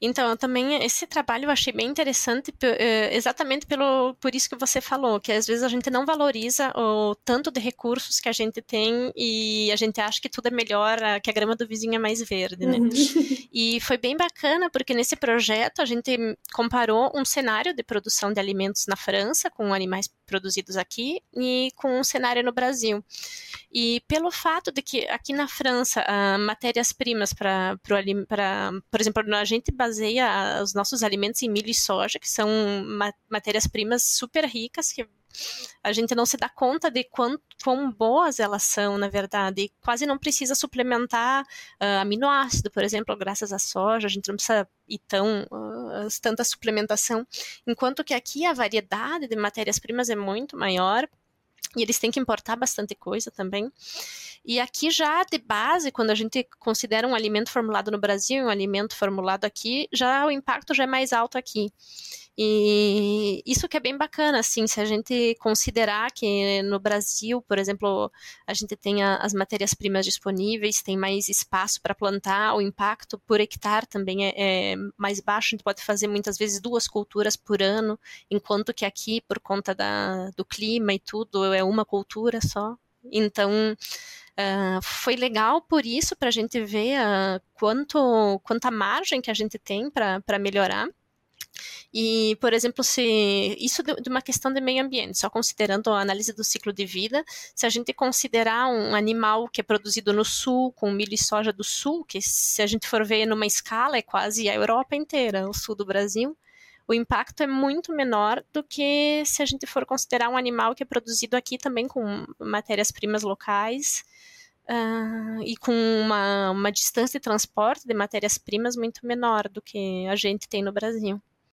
Então, também esse trabalho eu achei bem interessante, eh, exatamente pelo, por isso que você falou, que às vezes a gente não valoriza o tanto de recursos que a gente tem e a gente acha que tudo é melhor, que a grama do vizinho é mais verde, né? Uhum. E foi bem bacana, porque nesse projeto a gente comparou um cenário de produção de alimentos na França, com animais produzidos aqui, e com um cenário no Brasil. E pelo fato de que aqui na França, matérias-primas para, por exemplo, a gente baseia os nossos alimentos em milho e soja, que são matérias-primas super ricas, que a gente não se dá conta de quão, quão boas elas são, na verdade. E quase não precisa suplementar uh, aminoácido, por exemplo, graças à soja, a gente não precisa ir tão uh, tanta suplementação. Enquanto que aqui a variedade de matérias-primas é muito maior. E eles têm que importar bastante coisa também. E aqui já de base, quando a gente considera um alimento formulado no Brasil um alimento formulado aqui, já o impacto já é mais alto aqui. E isso que é bem bacana, assim, se a gente considerar que no Brasil, por exemplo, a gente tem as matérias-primas disponíveis, tem mais espaço para plantar, o impacto por hectare também é, é, mais baixo, a gente pode fazer muitas vezes duas culturas por ano, enquanto que aqui, por conta da, do clima e tudo, é uma cultura só. Então, Uh, foi legal por isso para a gente ver uh, quanto quanta margem que a gente tem para melhorar. E, por exemplo, se isso de uma questão de meio ambiente, só considerando a análise do ciclo de vida, se a gente considerar um animal que é produzido no sul, com milho e soja do sul, que se a gente for ver numa escala é quase a Europa inteira, o sul do Brasil, o impacto é muito menor do que se a gente for considerar um animal que é produzido aqui também com matérias-primas locais uh, e com uma, uma distância de transporte de matérias-primas muito menor do que a gente tem no Brasil.